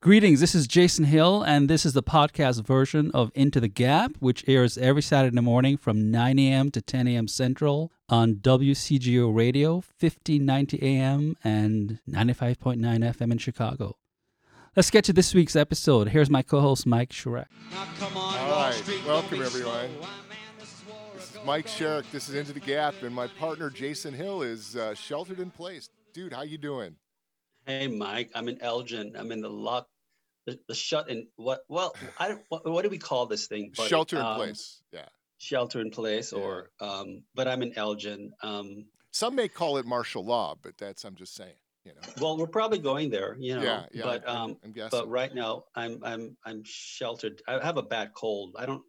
Greetings, this is Jason Hill, and this is the podcast version of Into the Gap, which airs every Saturday morning from 9 a.m. to 10 a.m. Central on WCGO Radio, 1590 AM and 95.9 FM in Chicago. Let's get to this week's episode. Here's my co host, Mike Sherrick. All right, welcome everyone. This is Mike Sherrick. This is Into the Gap, and my partner Jason Hill is uh, sheltered in place. Dude, how you doing? Hey, Mike, I'm in Elgin. I'm in the lock, the, the shut in. What? Well, I don't. What, what do we call this thing? Shelter in Um, place. Yeah. Shelter in place, Yeah. or um. But I'm in Elgin. Um. Some may call it martial law, but that's I'm just saying. You know. Well, we're probably going there. You know. yeah, yeah. But I'm, um. I'm guessing. But right now, I'm I'm I'm sheltered. I have a bad cold. I don't.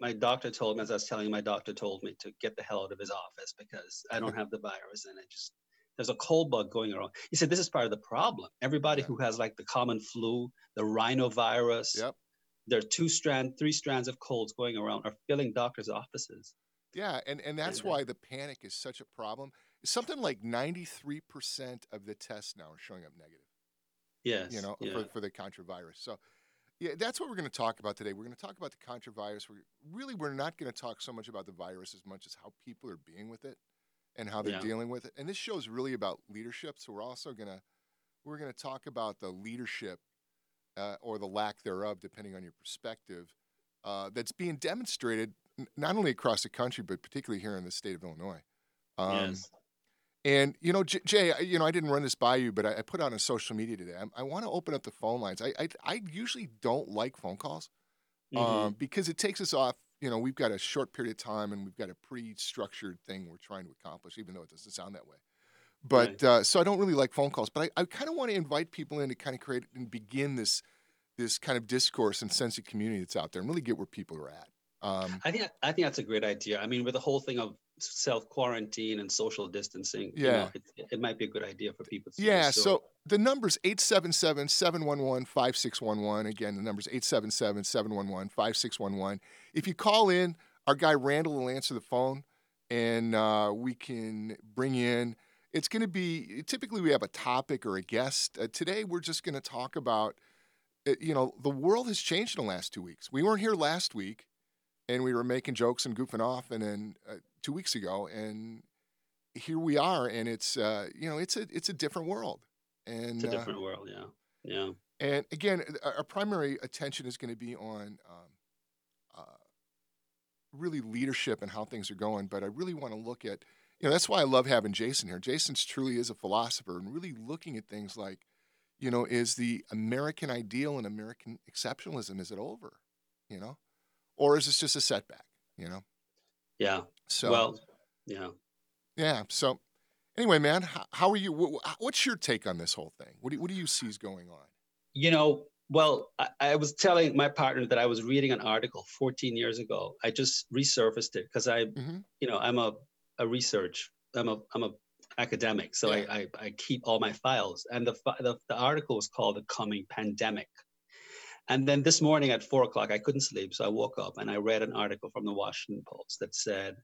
My doctor told me, as I was telling you, my doctor told me to get the hell out of his office because I don't have the virus, and it just there's a cold bug going around. He said this is part of the problem. Everybody Yeah. who has like the common flu, the rhinovirus, Yep. there are two strand, three strands of colds going around are filling doctors' offices. Yeah, and and that's why the panic is such a problem. Something like 93% of the tests now are showing up negative. Yes. you know, yeah. for, for the coronavirus. So, yeah, that's what we're going to talk about today. We're going to talk about the coronavirus. We're, really we're not going to talk so much about the virus as much as how people are being with it and how they're Yeah. dealing with it. And this show is really about leadership. So we're also going to we're to talk about the leadership uh, or the lack thereof, depending on your perspective, uh, that's being demonstrated n- not only across the country but particularly here in the state of Illinois. Um, yes. and you know, J- Jay, I- you know, I didn't run this by you, but I, I put out on social media today. I, I want to open up the phone lines. I, I I usually don't like phone calls Mhm. um, because it takes us off. You know, we've got a short period of time and we've got a pre-structured thing we're trying to accomplish, even though it doesn't sound that way. But uh, so I don't really like phone calls, but I, I kind of want to invite people in to kind of create and begin this this kind of discourse and sense of community that's out there, and really get where people are at. Um, I think I think that's a great idea. I mean, with the whole thing of self quarantine and social distancing, you Yeah. know, it, it might be a good idea for people to. Yeah, so the number's 877 711 5611. Again, the number's 877 711 5611. If you call in, our guy Randall will answer the phone and uh, we can bring in. It's going to be typically we have a topic or a guest. Uh, today, we're just going to talk about, uh, you know, the world has changed in the last two weeks. We weren't here last week and we were making jokes and goofing off, and then uh, two weeks ago, and here we are, and it's uh, you know it's a it's a different world, and it's a uh, different world. Yeah. Yeah. and again, our our primary attention is going to be on um, uh, really leadership and how things are going. But I really want to look at, you know, that's why I love having Jason here. Jason's truly is a philosopher and really looking at things like, you know, is the American ideal and American exceptionalism is it over, you know, or is this just a setback, you know? Yeah. So well. Yeah. yeah. So anyway, man, how, how are you? wh- What's your take on this whole thing? What do, what do you see is going on? You know, well, I, I was telling my partner that I was reading an article 14 years ago. I just resurfaced it because I, Mhm. you know, I'm a, a research, I'm a, I'm a academic, so Yeah. I, I, I keep all my files. And the, the the article was called "The Coming Pandemic." And then this morning at four o'clock, I couldn't sleep, so I woke up and I read an article from the Washington Post that said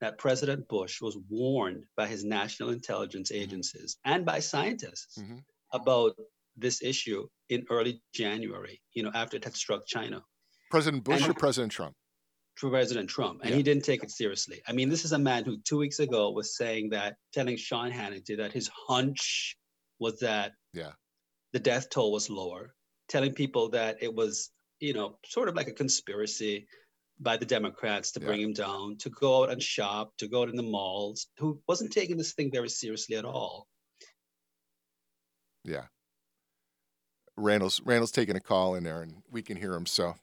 that President Bush was warned by his national intelligence agencies and by scientists Mhm. about this issue in early January, you know, after it had struck China, President Bush And- or President Trump? President Trump. And Yeah. he didn't take it seriously. I mean, this is a man who two weeks ago was saying that, telling Sean Hannity that his hunch was that Yeah. the death toll was lower, telling people that it was, you know, sort of like a conspiracy by the Democrats to Yeah. bring him down, to go out and shop, to go out in the malls, who wasn't taking this thing very seriously at all. Yeah. Randall's Randall's taking a call in there, and we can hear him. So,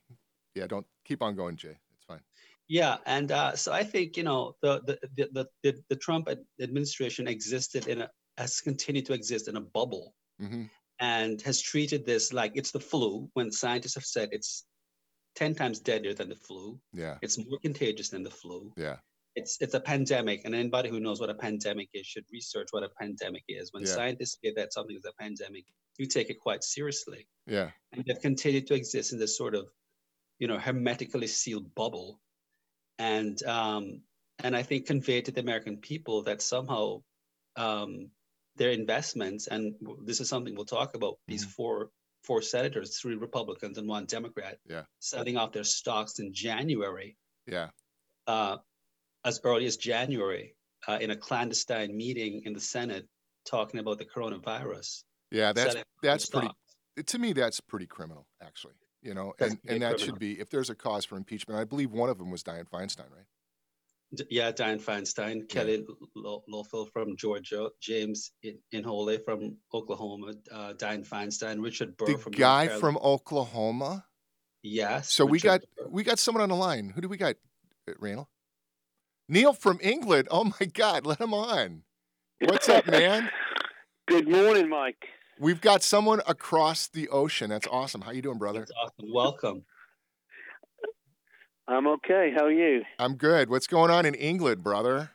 yeah, don't keep on going, Jay. It's fine. Yeah, and uh, so I think you know the the the the, the, Trump administration existed in a has continued to exist in a bubble hmm and has treated this like it's the flu when scientists have said it's ten times deadlier than the flu. Yeah, It's more contagious than the flu. yeah, It's it's a pandemic, and anybody who knows what a pandemic is should research what a pandemic is. When Yeah. scientists say that something is a pandemic, you take it quite seriously. yeah, and they've continued to exist in this sort of, you know, hermetically sealed bubble, and um, and I think conveyed to the American people that somehow um, their investments, and this is something we'll talk about, these Mhm. four four senators, three Republicans and one Democrat, Yeah. selling off their stocks in January, Yeah. uh, as early as January, uh, in a clandestine meeting in the Senate, talking about the coronavirus. Yeah. That's that's pretty. stocks. To me, that's pretty criminal, actually. You know, That's and and that criminal. should be if there's a cause for impeachment. I believe one of them was Dianne Feinstein, right? D- Yeah, Dianne Feinstein, Kelly Lo- Loeffler from Georgia, James In- Inhofe from Oklahoma, uh, Dianne Feinstein, Richard Burr The from North guy Carolina. from Oklahoma. yes. So we got Burr. we got someone on the line. Who do we got, uh, Randall? Neil from England. Oh my God, let him on. What's up, man? Good morning, Mike. We've got someone across the ocean. That's awesome. How you doing, brother? That's awesome. Welcome. I'm okay. How are you? I'm good. What's going on in England, brother?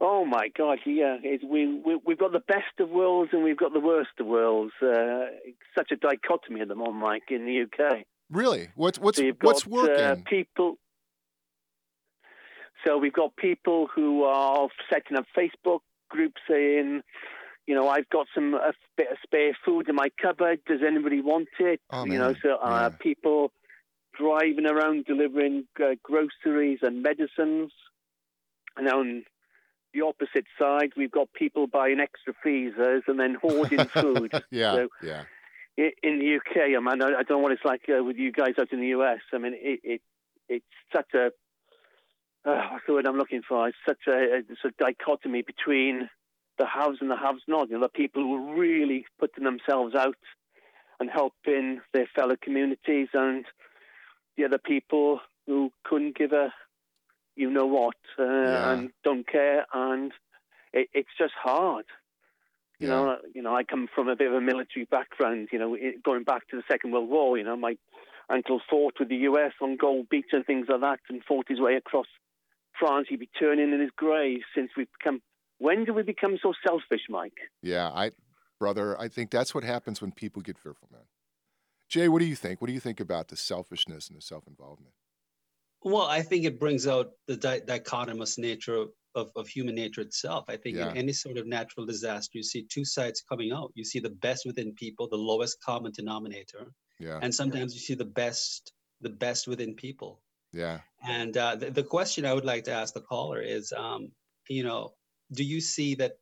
Oh my God, yeah. It's, we, we we've got the best of worlds and we've got the worst of worlds. Uh, such a dichotomy at the moment, Mike, in the UK. Really? What's what's so you've working? Uh, people. So we've got people who are setting up Facebook groups saying, you know, I've got some a bit of spare food in my cupboard. Does anybody want it? Oh, you know, so uh, Yeah. people driving around delivering uh, groceries and medicines. And on the opposite side, we've got people buying extra freezers and then hoarding food. yeah, So yeah, in the UK, I mean, I don't know what it's like uh, with you guys out in the US. I mean, it, it it's such a uh, what's the word I'm looking for? It's such a, a sort of dichotomy between the haves and the haves not. You know, the people who are really putting themselves out and helping their fellow communities, and the other people who couldn't give a you know what uh, Yeah. and don't care, and it, it's just hard. You yeah. know, you know, I come from a bit of a military background. You know, it, going back to the Second World War. You know, my uncle fought with the U.S. on Gold Beach and things like that, and fought his way across France. He'd be turning in his grave since we've become. When do we become so selfish, Mike? Yeah, I, brother, I think that's what happens when people get fearful, man. Jay, what do you think? What do you think about the selfishness and the self-involvement? Well, I think it brings out the di- dichotomous nature of, of, of human nature itself. I think Yeah. in any sort of natural disaster, you see two sides coming out. You see the best within people, the lowest common denominator, Yeah, and sometimes you see the best, the best within people. yeah, And uh, the, the question I would like to ask the caller is, um, you know, do you see that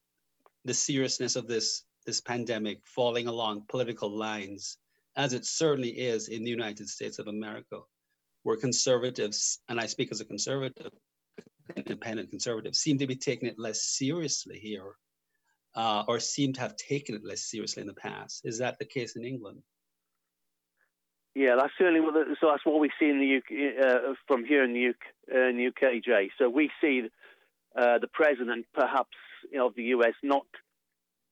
the seriousness of this this pandemic falling along political lines, as it certainly is in the United States of America, where conservatives, and I speak as a conservative, independent conservative, seem to be taking it less seriously here, uh, or seem to have taken it less seriously in the past? Is that the case in England? Yeah, that's certainly what. The, so that's what we see in the UK uh, from here in the UK, uh, in the UK, Jay. So we see uh, the president, perhaps of the US, not.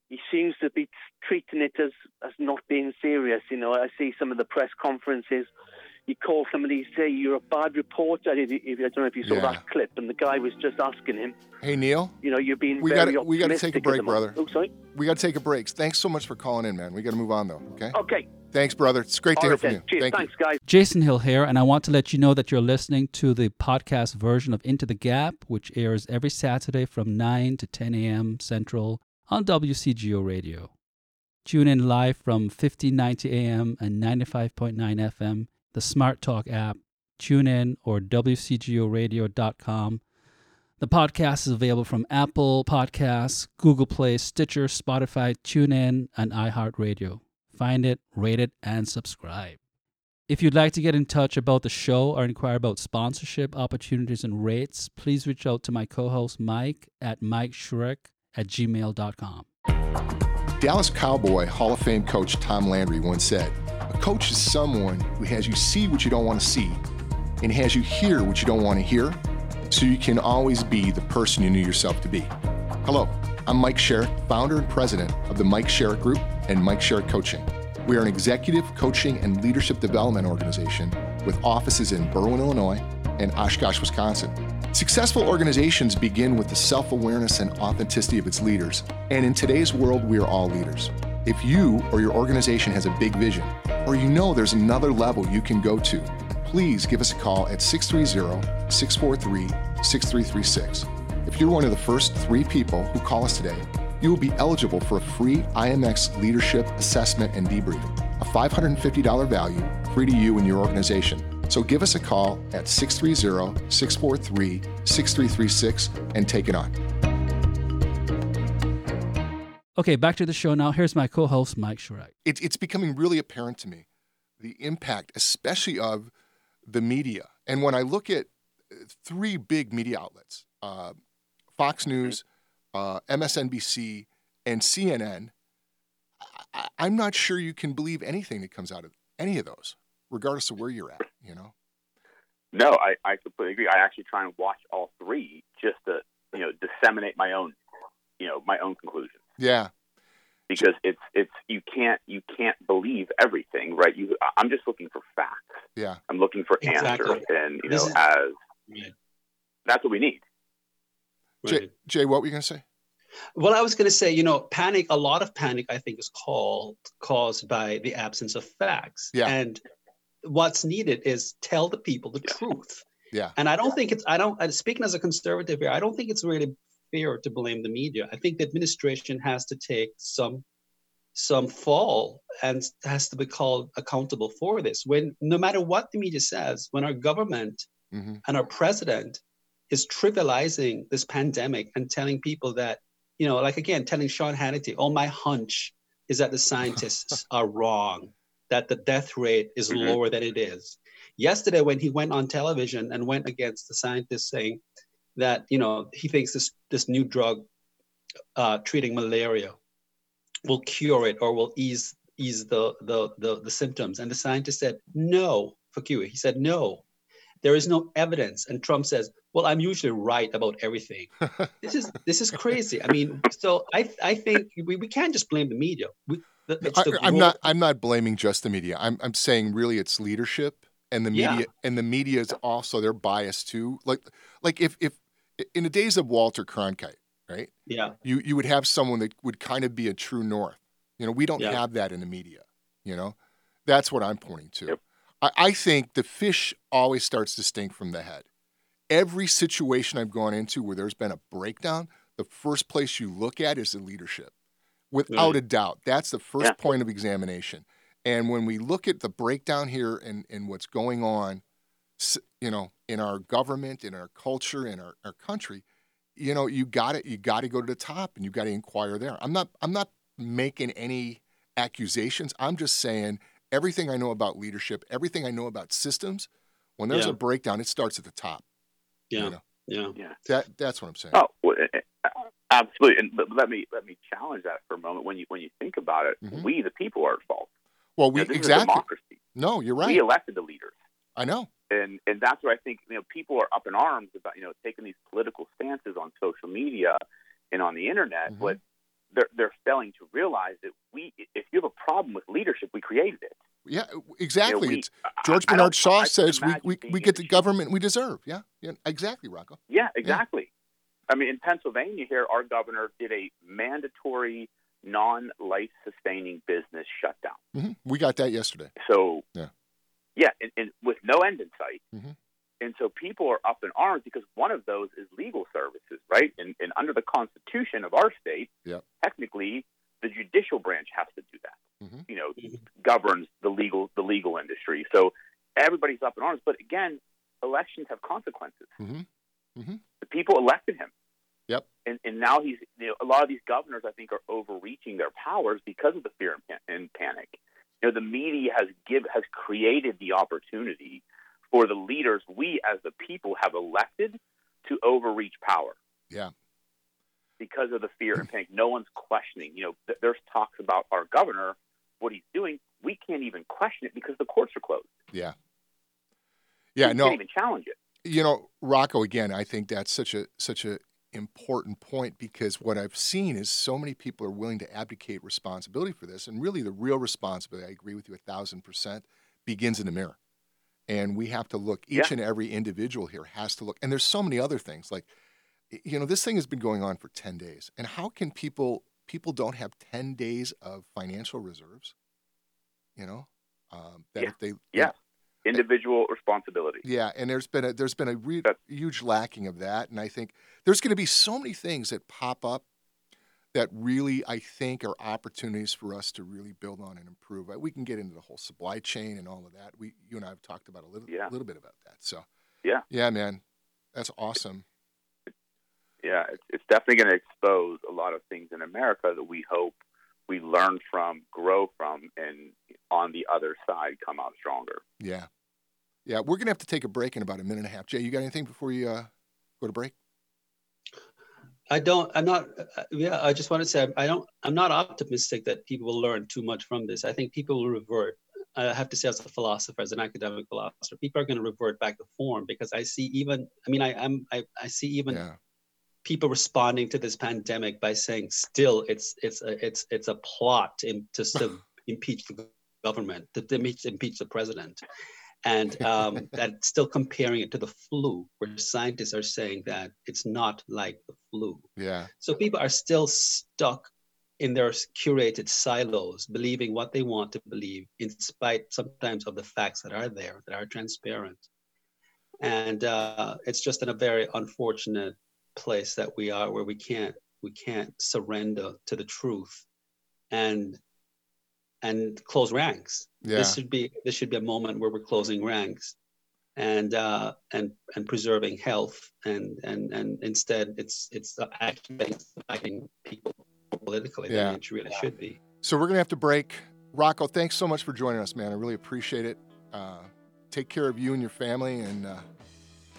He seems to be treating it as as not being serious. You know, I see some of the press conferences. You call somebody, say, "You're a bad reporter." If, you- if, I don't know if you saw Yeah. that clip, and the guy was just asking him, Hey, Neil, "You know, you're being We very gotta- we gotta take a break, brother. Oh, sorry. we got to take a break. Thanks so much for calling in, man. We got to move on though. Okay. Okay. Thanks, brother. It's great to All hear right from then. you. Cheers. Thank Thanks, guys. Jason Hill here, and I want to let you know that you're listening to the podcast version of Into the Gap, which airs every Saturday from 9 to 10 a.m. Central on WCGO Radio. Tune in live from 1590 a.m. and 95.9 FM, the Smart Talk app, tune in or WCGORadio.com. The podcast is available from Apple Podcasts, Google Play, Stitcher, Spotify, TuneIn, and iHeartRadio. Find it, rate it, and subscribe. If you'd like to get in touch about the show or inquire about sponsorship opportunities and rates, please reach out to my co host Mike at mikeshreck at gmail.com. Dallas Cowboy Hall of Fame coach Tom Landry once said, A coach is someone who has you see what you don't want to see and has you hear what you don't want to hear so you can always be the person you knew yourself to be. Hello, I'm Mike Sherrick, founder and president of the Mike Sherrick Group and Mike Sherrick Coaching. We are an executive coaching and leadership development organization with offices in Berwyn, Illinois and Oshkosh, Wisconsin. Successful organizations begin with the self awareness and authenticity of its leaders. And in today's world, we are all leaders. If you or your organization has a big vision, or you know there's another level you can go to, please give us a call at 630 643 6336. If you're one of the first three people who call us today, you will be eligible for a free IMX leadership assessment and debrief. A $550 value free to you and your organization. So give us a call at 630 643 6336 and take it on. Okay, back to the show now. Here's my co host, Mike Sherrick. It, it's becoming really apparent to me the impact, especially of the media. And when I look at uh, three big media outlets uh, Fox News, uh, MSNBC, and CNN, I, I'm not sure you can believe anything that comes out of any of those, regardless of where you're at, you know? No, I, I completely agree. I actually try and watch all three just to, you know, disseminate my own, you know, my own conclusions. Yeah. Because it's it's you can't you can't believe everything, right? You I'm just looking for facts. Yeah. I'm looking for Exactly. answers, and you This know, is- as Right. that's what we need. Jay, Jay, what were you going to say? Well, I was going to say, you know, panic, a lot of panic, I think, is called caused by the absence of facts. Yeah. And what's needed is tell the people the truth. Yeah. And I don't think it's, I don't, speaking as a conservative here, I don't think it's really fair to blame the media. I think the administration has to take some some fall and has to be called accountable for this. When no matter what the media says, when our government hmm and our president is trivializing this pandemic and telling people that, you know, like again, telling Sean Hannity, oh, my hunch is that the scientists are wrong, that the death rate is Mhm. lower than it is. Yesterday, when he went on television and went against the scientists saying that, you know, he thinks this, this new drug uh, treating malaria will cure it or will ease ease the, the, the, the symptoms. And the scientist said, no, Fauci. He said, no, there is no evidence. And Trump says, well, I'm usually right about everything. this is this is crazy. I mean, so I I think we, we can't just blame the media. We, I, the I'm not. I'm not blaming just the media. I'm. I'm saying really, it's leadership and the Yeah. media. And the media is also they're biased too. Like, like if if in the days of Walter Cronkite, right? Yeah, You you would have someone that would kind of be a true north. You know, we don't Yeah. have that in the media. You know, that's what I'm pointing to. Yep. I, I think the fish always starts to stink from the head. Every situation I've gone into where there's been a breakdown, the first place you look at is the leadership. Without Right. a doubt, that's the first Yeah. point of examination. And when we look at the breakdown here and, and what's going on, you know, in our government, in our culture, in our, our country, you know, you got to you got to go to the top and you got to inquire there. I'm not I'm not making any accusations. I'm just saying everything I know about leadership, everything I know about systems, when there's Yeah. a breakdown, it starts at the top. yeah, You know, yeah. that that's what I'm saying. Oh, well, eh, eh, absolutely. And but let me let me challenge that for a moment. When you when you think about it, Mhm. we the people are at fault. Well, You we know, is a exactly. democracy. No, you're right. We elected the leaders. I know. and and that's where I think you know people are up in arms about you know taking these political stances on social media and on the internet, Mhm. but they're they're failing to realize that we if you have a problem with leadership, we created it. Yeah, You know, exactly. we- it's I- George I Bernard Shaw I says we, we, we get the government we deserve. Yeah, yeah, exactly, Rocco. Yeah, exactly. I mean, in Pennsylvania, here our governor did a mandatory non-life sustaining business shutdown. hmm We got that yesterday. So, Yeah. yeah, and, and with no end in sight. Mhm. And so people are up in arms because one of those is legal services, right? And, and under the Constitution of our state, Yep. technically, the judicial branch has to do that. Mhm. You know, governs the legal the legal industry. So everybody's up in arms. But again, elections have consequences. Hmm hmm The people elected him. Yep. And, and now he's, you know, a lot of these governors, I think, are overreaching their powers because of the fear and, and panic. You know, the media has give has created the opportunity for the leaders we, as the people, have elected to overreach power Yeah. because of the fear and panic. No one's questioning. You know, th- there's talks about our governor, what he's doing. We can't even question it because the courts are closed. Yeah. Yeah. we No. can't even challenge it. You know rocco again i think that's such a such a important point because what i've seen is so many people are willing to abdicate responsibility for this and really the real responsibility i agree with you a thousand percent begins in the mirror and we have to look each Yeah. and every individual here has to look and there's so many other things like you know this thing has been going on for 10 days and how can people people don't have 10 days of financial reserves you know um, that Yeah. if they Yeah. Individual responsibility. yeah, and there's been a there's been a re- huge lacking of that, and I think there's going to be so many things that pop up that really I think are opportunities for us to really build on and improve. We can get into the whole supply chain and all of that. We you and I have talked about a little Yeah. a little bit about that. So Yeah. yeah, man, that's awesome. yeah, it's, it's definitely going to expose a lot of things in America that we hope we learn from, grow from, and on the other side come out stronger. Yeah, yeah. We're gonna have to take a break in about a minute and a half. Jay, you got anything before you uh, go to break? I don't. I'm not. uh, Yeah, I just want to say I don't. I'm not optimistic that people will learn too much from this. I think people will revert. I have to say, as a philosopher, as an academic philosopher, people are going to revert back to form because I see even. I mean, I, I'm. I, I see even Yeah, people responding to this pandemic by saying, still, it's it's a it's it's a plot in, to still impeach the government, to, to impeach, impeach the president, and um, that still comparing it to the flu, where scientists are saying that it's not like the flu. yeah, So people are still stuck in their curated silos, believing what they want to believe, in spite sometimes of the facts that are there, that are transparent. And uh, it's just in a very unfortunate place that we are, where we can't we can't surrender to the truth, and and close ranks. Yeah. This should be this should be a moment where we're closing ranks, and uh, and and preserving health, and and and instead it's it's actually fighting people politically Yeah. than it really should be. So we're gonna have to break. Rocco, thanks so much for joining us, man. I really appreciate it. Uh, take care of you and your family, and uh,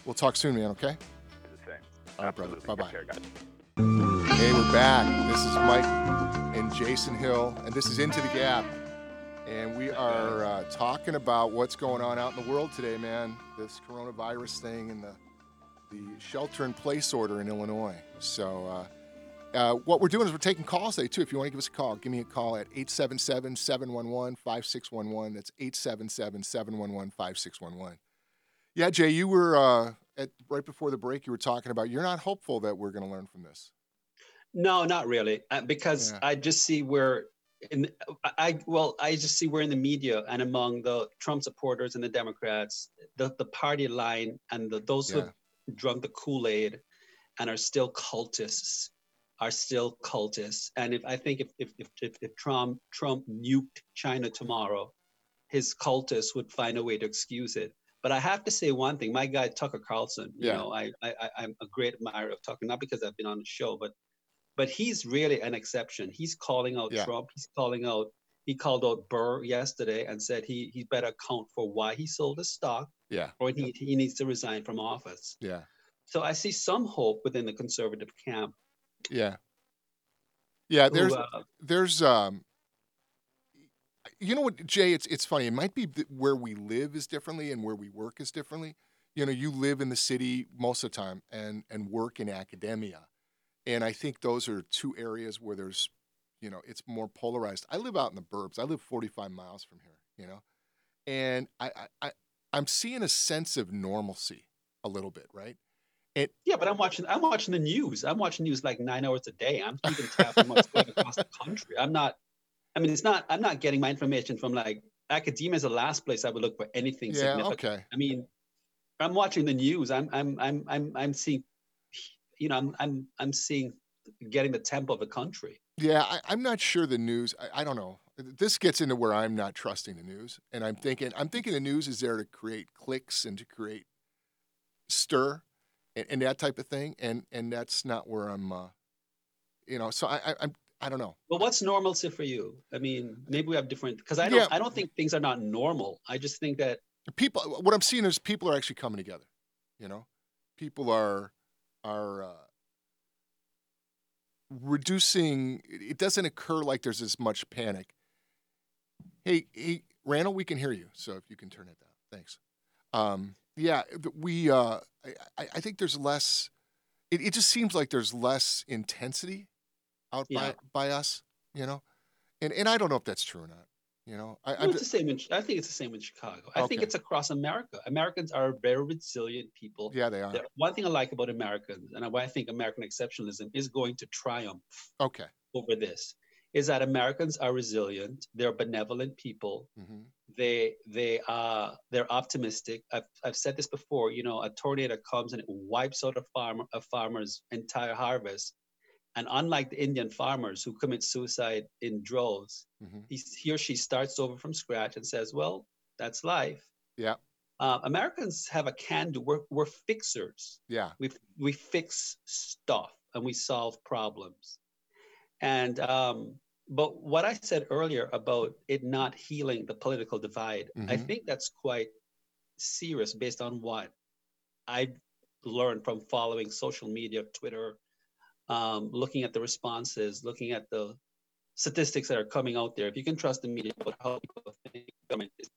we'll talk soon, man. Okay? The same. All right, brother. Absolutely. Bye-bye. Take. Hey, we're back. This is Mike and Jason Hill, and this is Into the Gap. And we are uh, talking about what's going on out in the world today, man. This coronavirus thing and the the shelter-in-place order in Illinois. So, uh, uh, what we're doing is we're taking calls today too. If you want to give us a call, give me a call at 877-711-5611. That's 877-711-5611. Yeah, Jay, you were uh, at right before the break. You were talking about you're not hopeful that we're going to learn from this. No, not really, uh, because Yeah. I just see where in I I- well, I just see where in the media and among the Trump supporters and the Democrats, the the party line and the, those who Yeah. have drunk the Kool Aid and are still cultists are still cultists. And if I think if if if, if, Trump Trump nuked China tomorrow, his cultists would find a way to excuse it. But I have to say one thing. My guy Tucker Carlson, you Yeah. know, I, I I- I'm a great admirer of Tucker, not because I've been on the show, but but he's really an exception. He's calling out Yeah. Trump. He's calling out. He called out Burr yesterday and said he he better account for why he sold his stock Yeah, or he he needs to resign from office. yeah, So I see some hope within the conservative camp. yeah, yeah. who, There's uh, there's um you know what jay it's it's funny it might be where we live is differently and where we work is differently you know you live in the city most of the time and and work in academia and i think those are two areas where there's you know it's more polarized i live out in the burbs i live 45 miles from here you know and i i, I i'm seeing a sense of normalcy a little bit right yeah, but I'm watching. I'm watching the news. I'm watching news like nine hours a day. I'm keeping tabs on what's going across the country. I'm not. I mean, it's not. I'm not getting my information from like academia is the last place I would look for anything yeah significant. okay I mean, I'm watching the news. I'm I'm I'm I'm I'm seeing, you know, I'm I'm I'm seeing getting the tempo of the country. Yeah, I, I'm not sure the news. I, I don't know. This gets into where I'm not trusting the news, and I'm thinking I'm thinking the news is there to create clicks and to create stir and, and that type of thing, and and that's not where I'm. Uh, you know, so I, I I'm I don't know. But what's normalcy for you? I mean, maybe we have different because I don't Yeah. I don't think things are not normal. I just think that People, what I'm seeing is people are actually coming together. You know, people are are uh, reducing. It doesn't occur like there's as much panic. Hey, hey, Randall, we can hear you. So if you can turn it down, thanks. Um, yeah, we. Uh, I, I think there's less. It, it just seems like there's less intensity out Yeah. by by us. You know, and and I don't know if that's true or not. You know, I, it's the same. In, I think it's the same in Chicago. I think it's across America. Americans are very resilient people. yeah, they are. The- One thing I like about Americans, and why I think American exceptionalism is going to triumph Okay. over this, is that Americans are resilient. They're benevolent people. hmm They they are they're optimistic. I've I've said this before. You know, a tornado comes and it wipes out a farmer a farmer's entire harvest, And unlike the Indian farmers who commit suicide in droves, hmm he, he or she starts over from scratch and says, "Well, that's life." Yeah. Uh, Americans have a can-do. We're, we're fixers. Yeah. We we fix stuff and we solve problems. And um, but what I said earlier about it not healing the political divide, I Mhm. think that's quite serious based on what I learned from following social media, Twitter, um, looking at the responses, looking at the statistics that are coming out there. If you can trust the media about how people think government is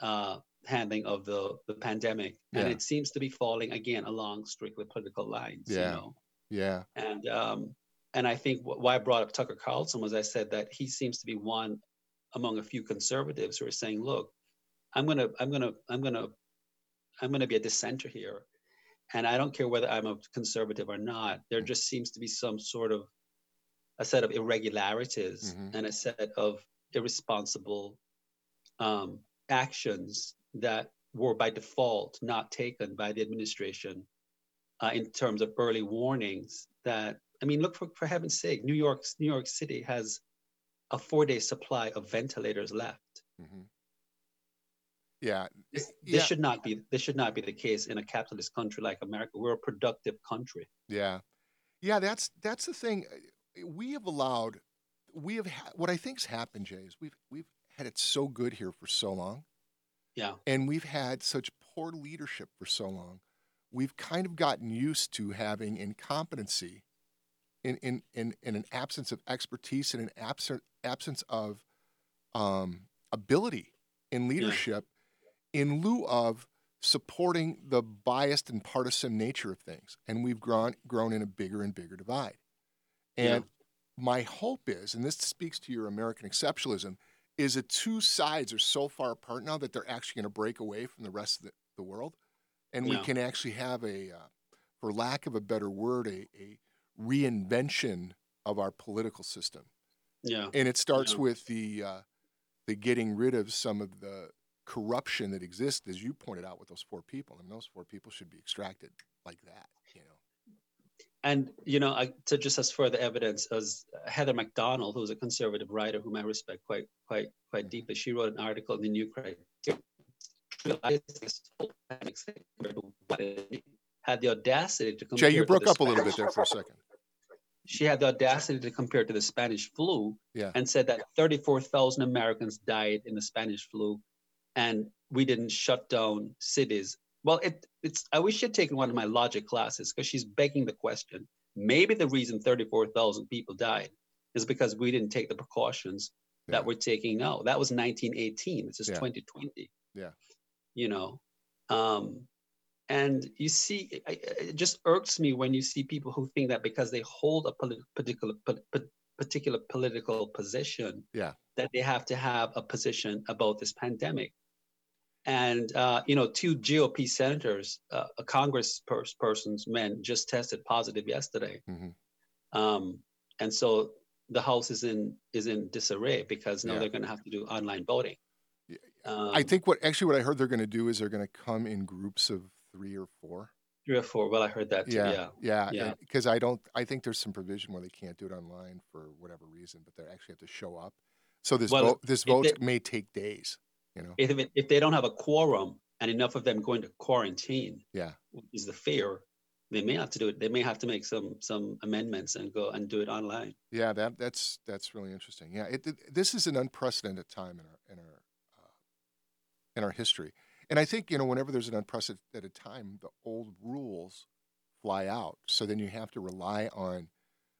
uh, handling of the, the pandemic, and it seems to be falling again along strictly political lines. Yeah. You know? Yeah. And um, and I think wh- why I brought up Tucker Carlson was I said that he seems to be one among a few conservatives who are saying, look, I'm gonna I'm gonna I'm gonna I'm gonna be a dissenter here. And I don't care whether I'm a conservative or not. There just seems to be some sort of a set of irregularities Mhm. and a set of irresponsible um, actions that were by default not taken by the administration uh, in terms of early warnings that I mean, look for, for heaven's sake, New York, New York City has a four-day supply of ventilators left. hmm Yeah. This, Yeah. should not be this should not be the case in a capitalist country like America. We're a productive country. Yeah, yeah. That's that's the thing. We have allowed, we have ha- what I think's happened, Jay, is we've we've had it so good here for so long, Yeah, and we've had such poor leadership for so long. We've kind of gotten used to having incompetency, in in in, in an absence of expertise and an absent absence of um, ability in leadership, in lieu of supporting the biased and partisan nature of things. And we've grown grown in a bigger and bigger divide. And my hope is, and this speaks to your American exceptionalism, is that two sides are so far apart now that they're actually going to break away from the rest of the, the world. And we can actually have a, uh, for lack of a better word, a, a reinvention of our political system. yeah, And it starts Yeah. with the uh, the getting rid of some of the corruption that exists, as you pointed out with those four people. I mean, those four people should be extracted like that. You know. and you know, I, to just as further evidence, as Heather Mac Donald, who's a conservative writer whom I respect quite quite quite mm-hmm. deeply, she wrote an article in the New Criterion. Had the audacity to compare Jay, you broke up a little bit there for a second. she had the audacity to compare it to the Spanish flu Yeah. and said that 34,000 Americans died in the Spanish flu and we didn't shut down cities. Well, it, it's I wish she'd taken one of my logic classes because she's begging the question. Maybe the reason 34,000 people died is because we didn't take the precautions Yeah. that we're taking now. That was 1918. This is Yeah. 2020. Yeah. You know, um, and you see, it, just irks me when you see people who think that because they hold a polit- particular po- particular political position, Yeah. that they have to have a position about this pandemic. And uh, you know, two GOP senators, uh, a Congress pers- persons, men, just tested positive yesterday, Mhm. um, and so the House is in is in disarray because now Yeah. they're going to have to do online voting. Um, I think what actually what I heard they're going to do is they're going to come in groups of three or four. three or four. Well, I heard that too. Yeah, yeah, Yeah. Because I don't, I think there's some provision where they can't do it online for whatever reason, but they actually have to show up. So this Well, vote, this vote may take days. You know. if if they don't have a quorum and enough of them going to quarantine, Yeah. is the fear, they may have to do it. They may have to make some some amendments and go and do it online. Yeah, that that's that's really interesting. Yeah, it, it- this is an unprecedented time in our in our uh, in our history, and I think you know whenever there's an unprecedented time, the old rules fly out. So then you have to rely on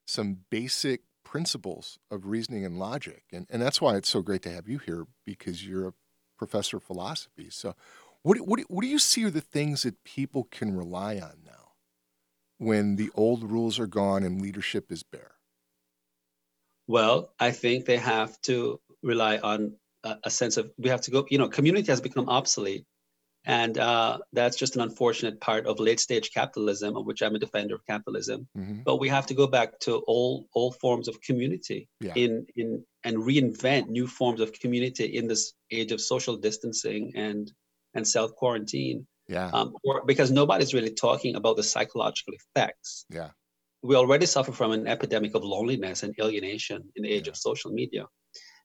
some basic principles of reasoning and logic, and and that's why it's so great to have you here because you're a professor of philosophy. So, what what what do you see are the things that people can rely on now when the old rules are gone and leadership is bare? Well, I think they have to rely on a, a sense of we have to go. You know, community has become obsolete, and uh, that's just an unfortunate part of late stage capitalism, of which I'm a defender of capitalism. hmm But we have to go back to all old forms of community Yeah. in in and reinvent new forms of community in this age of social distancing and and self quarantine. Yeah. Um, or because nobody's really talking about the psychological effects Yeah. we already suffer from an epidemic of loneliness and alienation in the age Yeah. of social media.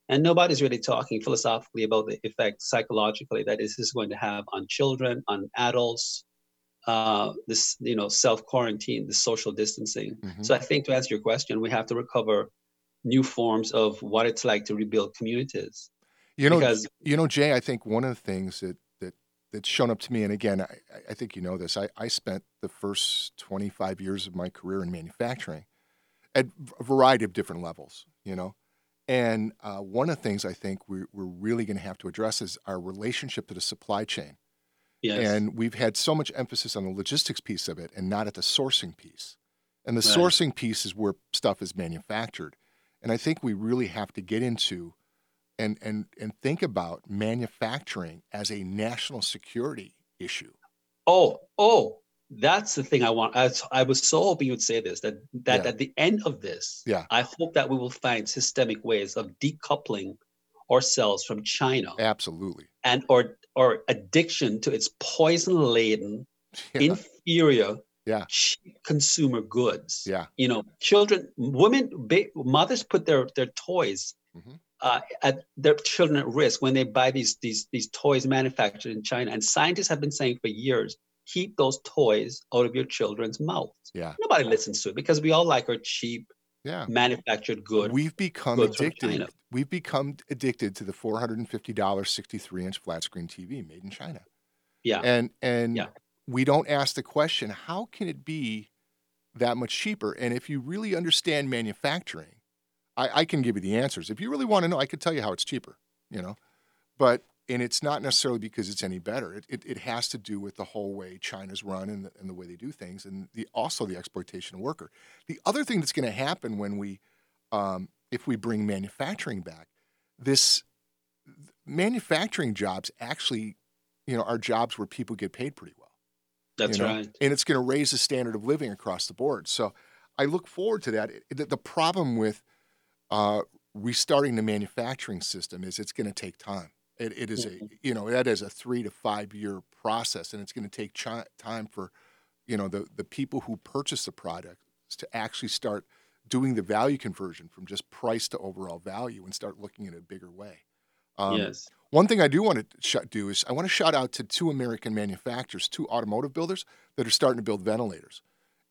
And nobody's really talking philosophically about the effect psychologically that this is going to have on children, on adults, uh, this, you know, self quarantine, the social distancing. Mhm. So I think to answer your question, we have to recover new forms of what it's like to rebuild communities. You know, because you know, Jay. I think one of the things that that that's shown up to me, and again, I, I think you know this. I, I spent the first twenty five years of my career in manufacturing at a variety of different levels. You know, and uh, one of the things I think we're we're really going to have to address is our relationship to the supply chain. yes, And we've had so much emphasis on the logistics piece of it and not at the sourcing piece. And the Right. sourcing piece is where stuff is manufactured. And I think we really have to get into and and and think about manufacturing as a national security issue. Oh, oh, that's the thing I want. I, was- I was so hoping you would say this that that Yeah. at the end of this, Yeah. I hope that we will find systemic ways of decoupling ourselves from China Absolutely. and or or addiction to its poison laden, Yeah. inferior, Yeah. cheap consumer goods. yeah. You know, children, women, ba- mothers put their their toys. Mhm. Uh, at their children at risk when they buy these these these toys manufactured in China, and scientists have been saying for years, keep those toys out of your children's mouths. Yeah. Nobody listens to it because we all like our cheap Yeah. manufactured good. We've become addicted. We've become addicted to the four hundred and fifty dollars sixty three inch flat screen TV made in China. yeah, And and Yeah. we don't ask the question, how can it be that much cheaper? And if you really understand manufacturing, I, I can give you the answers. If you really want to know, I could tell you how it's cheaper, you know. But and it's not necessarily because it's any better. It, it, it has to do with the whole way China's run and the, and the way they do things, and the also the exploitation of worker. The other thing that's going to happen when we, um, if we bring manufacturing back, this manufacturing jobs actually, you know, are jobs where people get paid pretty well. that's you know? right. And it's going to raise the standard of living across the board. So I look forward to that. The, the problem with uh, restarting the manufacturing system is it's going to take time. It, it is a, you know, that is a three to five year process, and it's going to take chi- time for, you know, the, the people who purchase the product to actually start doing the value conversion from just price to overall value and start looking at it a bigger way. Um, yes. one thing I do want to sh- do is I want to shout out to two American manufacturers, two automotive builders that are starting to build ventilators.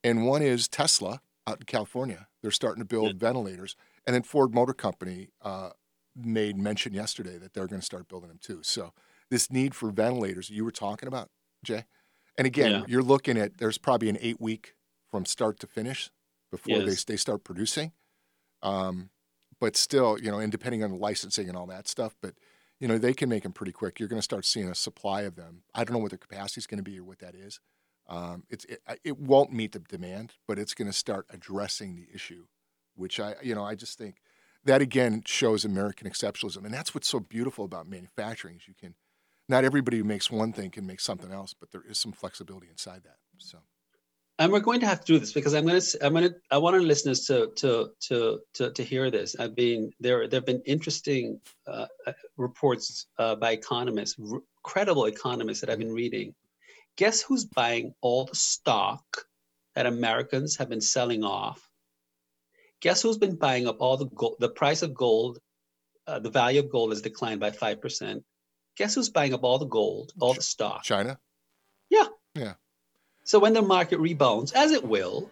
And one is Tesla out in California. They're starting to build ventilators. And then Ford Motor Company uh, made mention yesterday that they're going to start building them too. So this need for ventilators you were talking about, Jay. And again, Yeah. you're looking at there's probably an eight week from start to finish before Yes. they, they start producing. Um, but still, you know, and depending on the licensing and all that stuff, but you know, they can make them pretty quick. You're going to start seeing a supply of them. I don't know what their capacity is going to be or what that is. Um, it's it, it won't meet the demand, but it's going to start addressing the issue, which I you know I just think that again shows American exceptionalism, and that's what's so beautiful about manufacturing is you can not everybody who makes one thing can make something else, but there is some flexibility inside that. So and we're going to have to do this because I'm going to I'm going to I want our listeners to to to to to hear this. I've been there. There have been interesting uh, uh, reports uh, by economists, r- credible economists that I've been reading. Guess who's buying all the stock that Americans have been selling off? Guess who's been buying up all the gold? The price of gold, uh, the value of gold has declined by five percent. Guess who's buying up all the gold, all the stock? China, Yeah. Yeah. So when the market rebounds, as it will,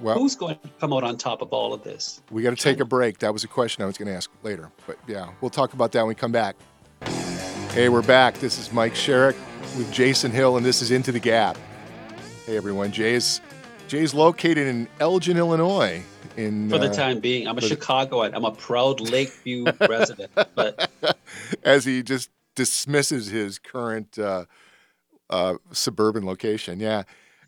well, Who's going to come out on top of all of this? we got to take a break. That was a question I was going to ask later, but yeah, we'll talk about that when we come back. Hey, we're back. This is Mike Sherrick with Jason Hill, and this is Into the Gap. Hey, everyone. Jay's Jay's located in Elgin, Illinois. In For the uh, time being, I'm a Chicagoan. I'm a proud Lakeview resident. But as he just dismisses his current uh, uh, suburban location. Yeah.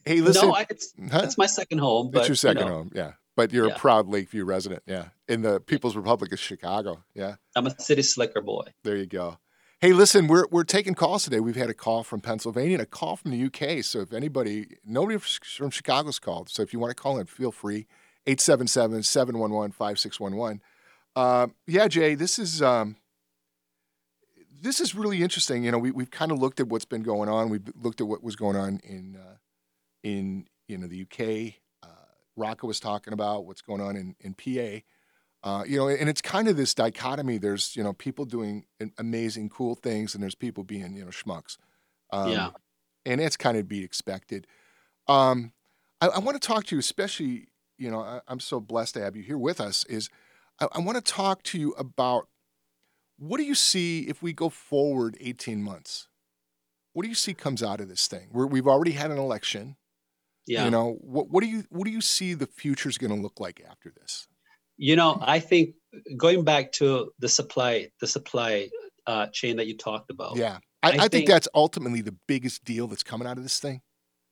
Hey, listen. no, I, it's Huh? it's my second home. But it's your second you know, home. Yeah. But you're a proud Lakeview resident. Yeah. In the People's Republic of Chicago. Yeah. I'm a city slicker boy. There you go. Hey, listen, we're we're taking calls today. We've had a call from Pennsylvania and a call from the UK. So if anybody, nobody from Chicago's called. So if you want to call in, feel free. 877-711-5611. Um, yeah, Jay, this is um, this is really interesting. You know, we we've kind of looked at what's been going on. We've looked at what was going on in uh, in you know the UK, uh, Rocco was talking about, what's going on in in PA. Uh, you know, and it's kind of this dichotomy. There's you know people doing amazing, cool things, and there's people being you know schmucks. Um, yeah, and it's kind of be expected. Um, I, I want to talk to you, especially you know, I, am so blessed to have you here with us. Is I, I want to talk to you about what do you see if we go forward 18 months? What do you see comes out of this thing? We're, we've already had an election. Yeah. You know, what what do you what do you see the future's going to look like after this? You know, I think going back to the supply, the supply uh, chain that you talked about. Yeah, I, I, I think, think, that's ultimately the biggest deal that's coming out of this thing.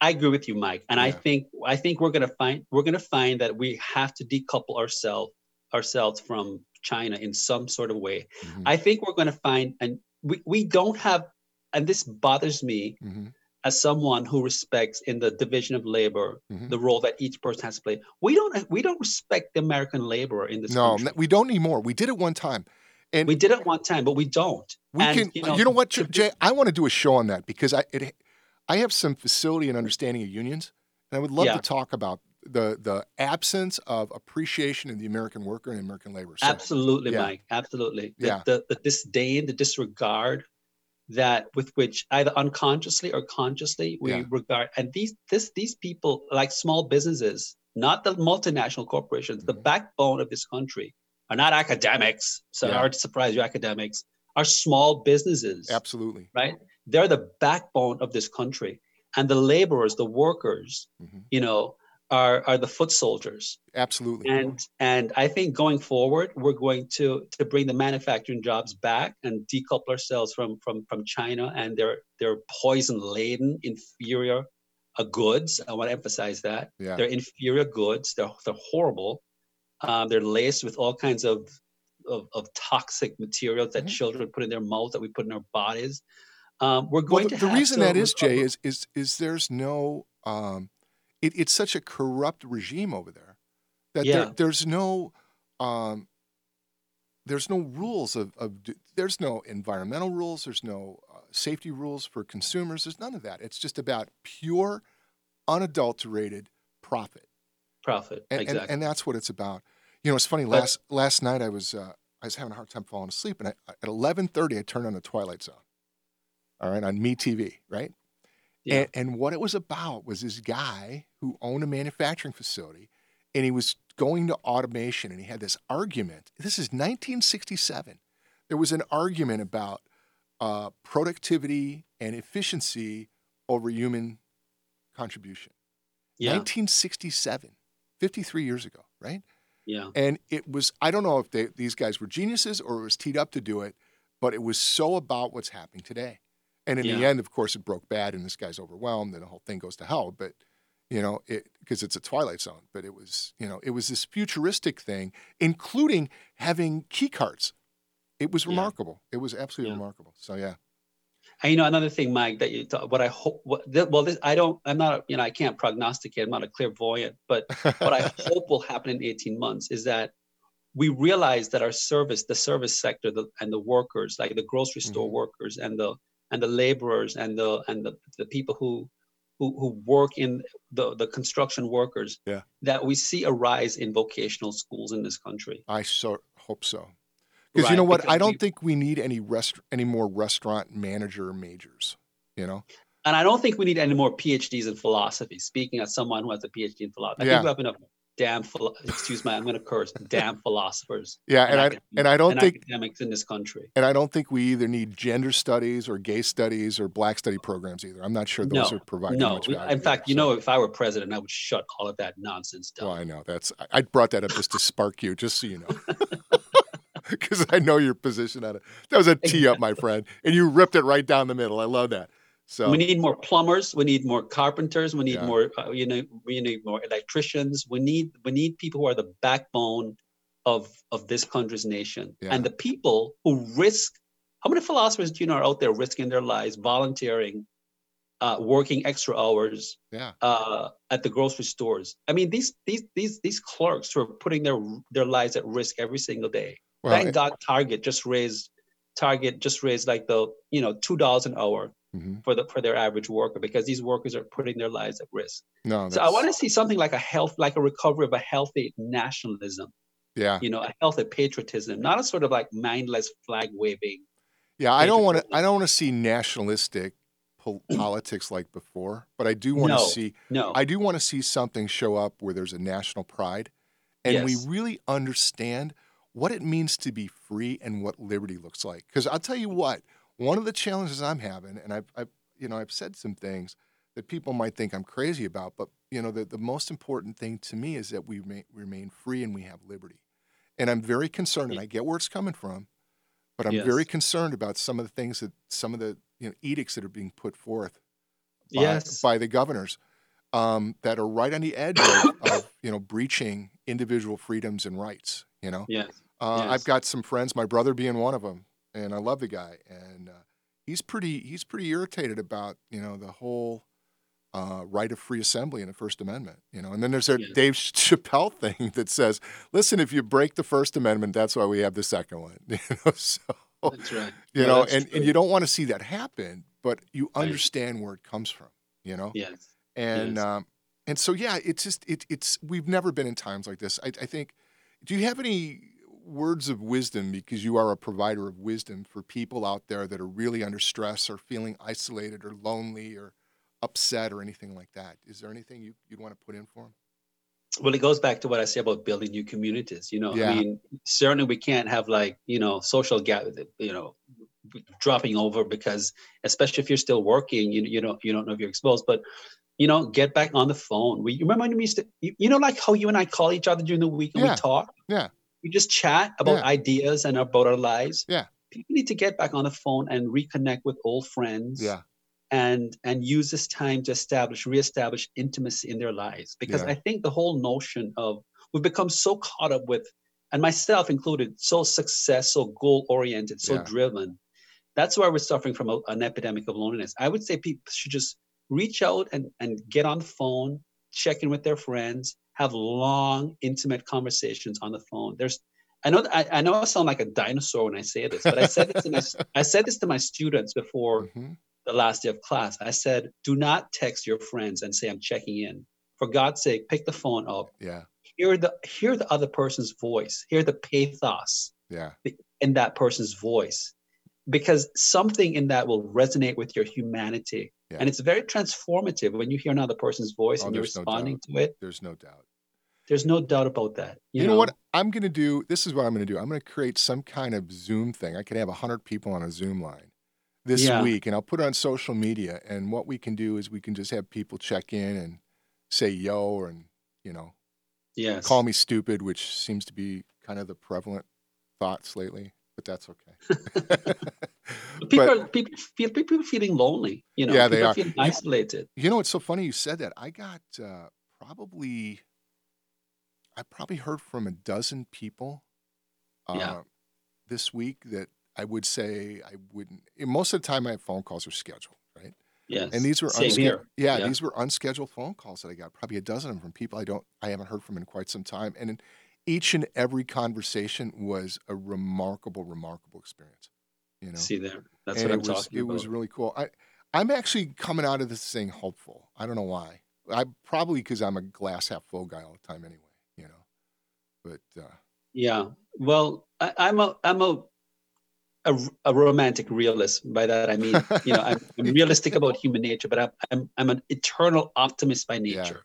I agree with you, Mike, and yeah. I think I think we're gonna find we're gonna find that we have to decouple ourselves ourselves from China in some sort of way. Mm-hmm. I think we're gonna find, and we we don't have, and this bothers me. Mm-hmm as someone who respects in the division of labor mm-hmm. the role that each person has to play. We don't we don't respect the American laborer in this. No, country. we don't anymore. We did it one time, and we did it one time, but we don't. We and, can. You know, you know what, Jay? I want to do a show on that because I it, I have some facility and understanding of unions, and I would love yeah. to talk about the the absence of appreciation in the American worker and American labor. So, Absolutely, yeah. Mike. Absolutely. The, yeah. the, the disdain, the disregard that with which either unconsciously or consciously we yeah. regard and these this these people like small businesses not the multinational corporations mm-hmm. the backbone of this country are not academics so yeah. hard to surprise you academics are small businesses absolutely right they're the backbone of this country and the laborers the workers mm-hmm. you know are are the foot soldiers. Absolutely. And and I think going forward, we're going to to bring the manufacturing jobs back and decouple ourselves from from from China and their their poison laden inferior uh, goods. I want to emphasize that yeah. they're inferior goods. They're they're horrible. Um, they're laced with all kinds of of, of toxic materials that mm-hmm. children put in their mouths that we put in our bodies. Um, we're going well, the, to the reason to that is Jay is is is there's no um, it, it's such a corrupt regime over there that yeah. there, there's no um, there's no rules of, of there's no environmental rules there's no uh, safety rules for consumers there's none of that it's just about pure unadulterated profit profit and, exactly. and, and that's what it's about you know it's funny last but, last night i was uh, i was having a hard time falling asleep and I, at 11.30 i turned on the twilight zone all right on MeTV right yeah. And, and what it was about was this guy who owned a manufacturing facility and he was going to automation and he had this argument. This is 1967. There was an argument about uh, productivity and efficiency over human contribution. Yeah. 1967, 53 years ago, right? Yeah. And it was, I don't know if they, these guys were geniuses or it was teed up to do it, but it was so about what's happening today. And in yeah. the end, of course, it broke bad, and this guy's overwhelmed, and the whole thing goes to hell. But you know, it because it's a twilight zone. But it was, you know, it was this futuristic thing, including having key cards. It was remarkable. Yeah. It was absolutely yeah. remarkable. So yeah. And you know, another thing, Mike, that you thought, what I hope, what, well, this, I don't, I'm not, you know, I can't prognosticate. I'm not a clairvoyant, but what I hope will happen in 18 months is that we realize that our service, the service sector, the, and the workers, like the grocery store mm-hmm. workers and the and the laborers and the and the, the people who who, who work in the, the construction workers yeah. that we see a rise in vocational schools in this country. I so hope so. Because right, you know what? I don't we, think we need any rest any more restaurant manager majors, you know? And I don't think we need any more PhDs in philosophy. Speaking as someone who has a PhD in philosophy, I yeah. think we have enough damn excuse me i'm going to curse damn philosophers yeah and, and i and i don't and think academics in this country. and i don't think we either need gender studies or gay studies or black study programs either. I'm not sure those no, are providing no much in fact either, you so. know if i were president i would shut all of that nonsense down. Well i know. That's i brought that up just to spark you just so you know. Because i know your position on it. That was a tee up my friend and you ripped it right down the middle. I love that so we need more plumbers. We need more carpenters. We need yeah. more. Uh, you know, we need more electricians. We need we need people who are the backbone of of this country's nation yeah. and the people who risk. How many philosophers do you know are out there risking their lives, volunteering, uh, working extra hours yeah. uh, at the grocery stores? I mean, these these these these clerks who are putting their their lives at risk every single day. Well, Thank it, God, Target just raised Target just raised like the you know two dollars an hour Mhm. for the for their average worker because these workers are putting their lives at risk. No, So I want to see something like a health, like a recovery of a healthy nationalism, Yeah, you know, a healthy patriotism, not a sort of like mindless flag waving. yeah. I don't want to. I don't want to see nationalistic pol- politics like before, but I do want to No. see. No, I do want to see something show up where there's a national pride, and we really understand what it means to be free and what liberty looks like. Because I'll tell you what, one of the challenges I'm having, and I've, I've, you know, I've said some things that people might think I'm crazy about, but you know, the, the most important thing to me is that we remain, remain free and we have liberty. And I'm very concerned, and I get where it's coming from, but I'm very concerned about some of the things that some of the you know edicts that are being put forth by, Yes. by the governors um, that are right on the edge of, of you know breaching individual freedoms and rights. You know, yes, uh, I've got some friends, my brother being one of them, and I love the guy, and uh, he's pretty he's pretty irritated about you know the whole. Uh, right of free assembly in the First Amendment, you know, and then there's that Yes. Dave Chappelle thing that says, "Listen, if you break the First Amendment, that's why we have the second one." You know, so that's right. you No, know, and, and you don't want to see that happen, but you Right. understand where it comes from, you know, Yes, and yes. um, and so yeah, it's just it, it's we've never been in times like this. I, I think. Do you have any words of wisdom because you are a provider of wisdom for people out there that are really under stress or feeling isolated or lonely or upset or anything like that? Is there anything you, you'd want to put in for them? well, it goes back to what I say about building new communities. You know, Yeah. I mean, certainly we can't have like you know social gap, you know, dropping over because especially if you're still working, you you don't you don't know if you're exposed, but you know, get back on the phone. We you remember when we used to, you, you know, like how you and I call each other during the week and Yeah. we talk. Yeah. We just chat about Yeah. ideas and about our lives. Yeah. People need to get back on the phone and reconnect with old friends. Yeah, and and use this time to establish reestablish intimacy in their lives because Yeah. i think the whole notion of we've become so caught up with and myself included so success so goal oriented so Yeah. driven that's why we're suffering from a, an epidemic of loneliness i would say people should just reach out and and get on the phone check in with their friends have long intimate conversations on the phone there's I know, I, I know I sound like a dinosaur when I say this, but I said this to my, I said this to my students before hmm the last day of class. I said, do not text your friends and say I'm checking in. For God's sake, pick the phone up. yeah, Hear the hear the other person's voice. Hear the pathos yeah, in that person's voice. Because something in that will resonate with your humanity. Yeah. And it's very transformative when you hear another person's voice Oh, and you're there's no responding to it. there's no doubt. There's no doubt about that. You, know, what I'm going to do? This is what I'm going to do. I'm going to create some kind of Zoom thing. I could have 100 people on a Zoom line this Yeah. week, and I'll put it on social media. And what we can do is we can just have people check in and say yo, and you know, Yes. call me stupid, which seems to be kind of the prevalent thoughts lately. But that's okay. People, but are, people feel people feeling lonely. You know, Yeah, they people are. feeling isolated. you know, it's so funny you said that. I got uh, probably, I probably heard from a dozen people uh, Yeah. this week that I would say I wouldn't. and Most of the time, my phone calls are scheduled, right? Yes. And these were Same unscheduled. here. Yeah, Yeah. these were unscheduled phone calls that I got. Probably a dozen of them from people I don't, I haven't heard from in quite some time. And in each and every conversation was a remarkable, remarkable experience. You know, See there. That's and what I'm was, talking it about. It was really cool. I, I'm actually coming out of this thing hopeful. I don't know why. I probably because I'm a glass half full guy all the time anyway. But uh, Yeah. Well, I, I'm a I'm a, a a romantic realist. By that I mean, you know, I'm, I'm realistic about human nature, but I'm I'm I'm an eternal optimist by nature.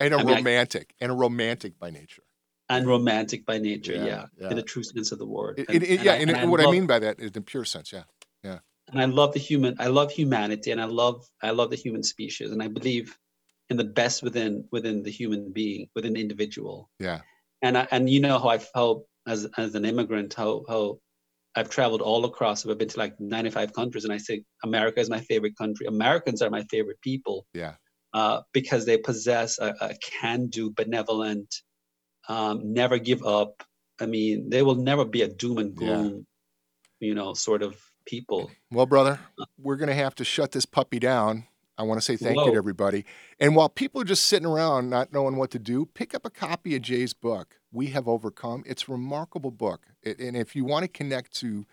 Yeah. and a I mean, I- romantic and a romantic by nature. and romantic by nature. Yeah, Yeah, yeah. in the true sense of the word. It, And- it, and yeah, I- and, and I what I love- mean by that is in pure sense. Yeah, yeah, and I love the human. I love humanity, and I love I love the human species, and I believe in the best within within the human being, within the individual. yeah, and I, and you know how I felt as as an immigrant, how how I've traveled all across. I've been to like 95 countries, and I say America is my favorite country. Americans are my favorite people yeah, uh, because they possess a, a can-do, benevolent, um, never give up. I mean, they will never be a doom and Yeah. gloom, you know, sort of people. Well, brother, we're going to have to shut this puppy down. I want to say thank you to everybody. And while people are just sitting around not knowing what to do, pick up a copy of Jay's book, We Have Overcome. It's a remarkable book. It, and if you want to connect to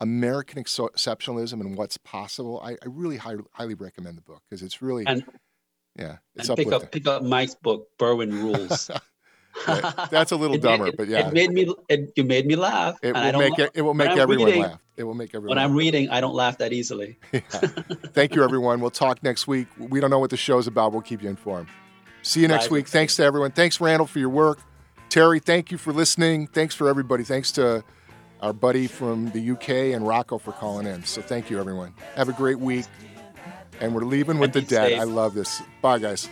American exceptionalism and what's possible, I, I really high, highly recommend the book because it's really, and, yeah, it's and pick uplifting. up pick up Mike's book, Berwin Rules. Yeah, that's a little It dumber, made- but yeah, it made me. It, you made me laugh. it will make la- it, it will make I'm everyone reading- laugh. It will make everyone. When I'm laugh. reading, I don't laugh that easily. Yeah. Thank you, everyone. We'll talk next week. We don't know what the show's about. We'll keep you informed. See you next Bye. week. Thanks to everyone. Thanks, Randall, for your work. Terry, thank you for listening. Thanks for everybody. Thanks to our buddy from the UK and Rocco for calling in. So thank you, everyone. Have a great week. And we're leaving with And the dead. safe. I love this. Bye, guys.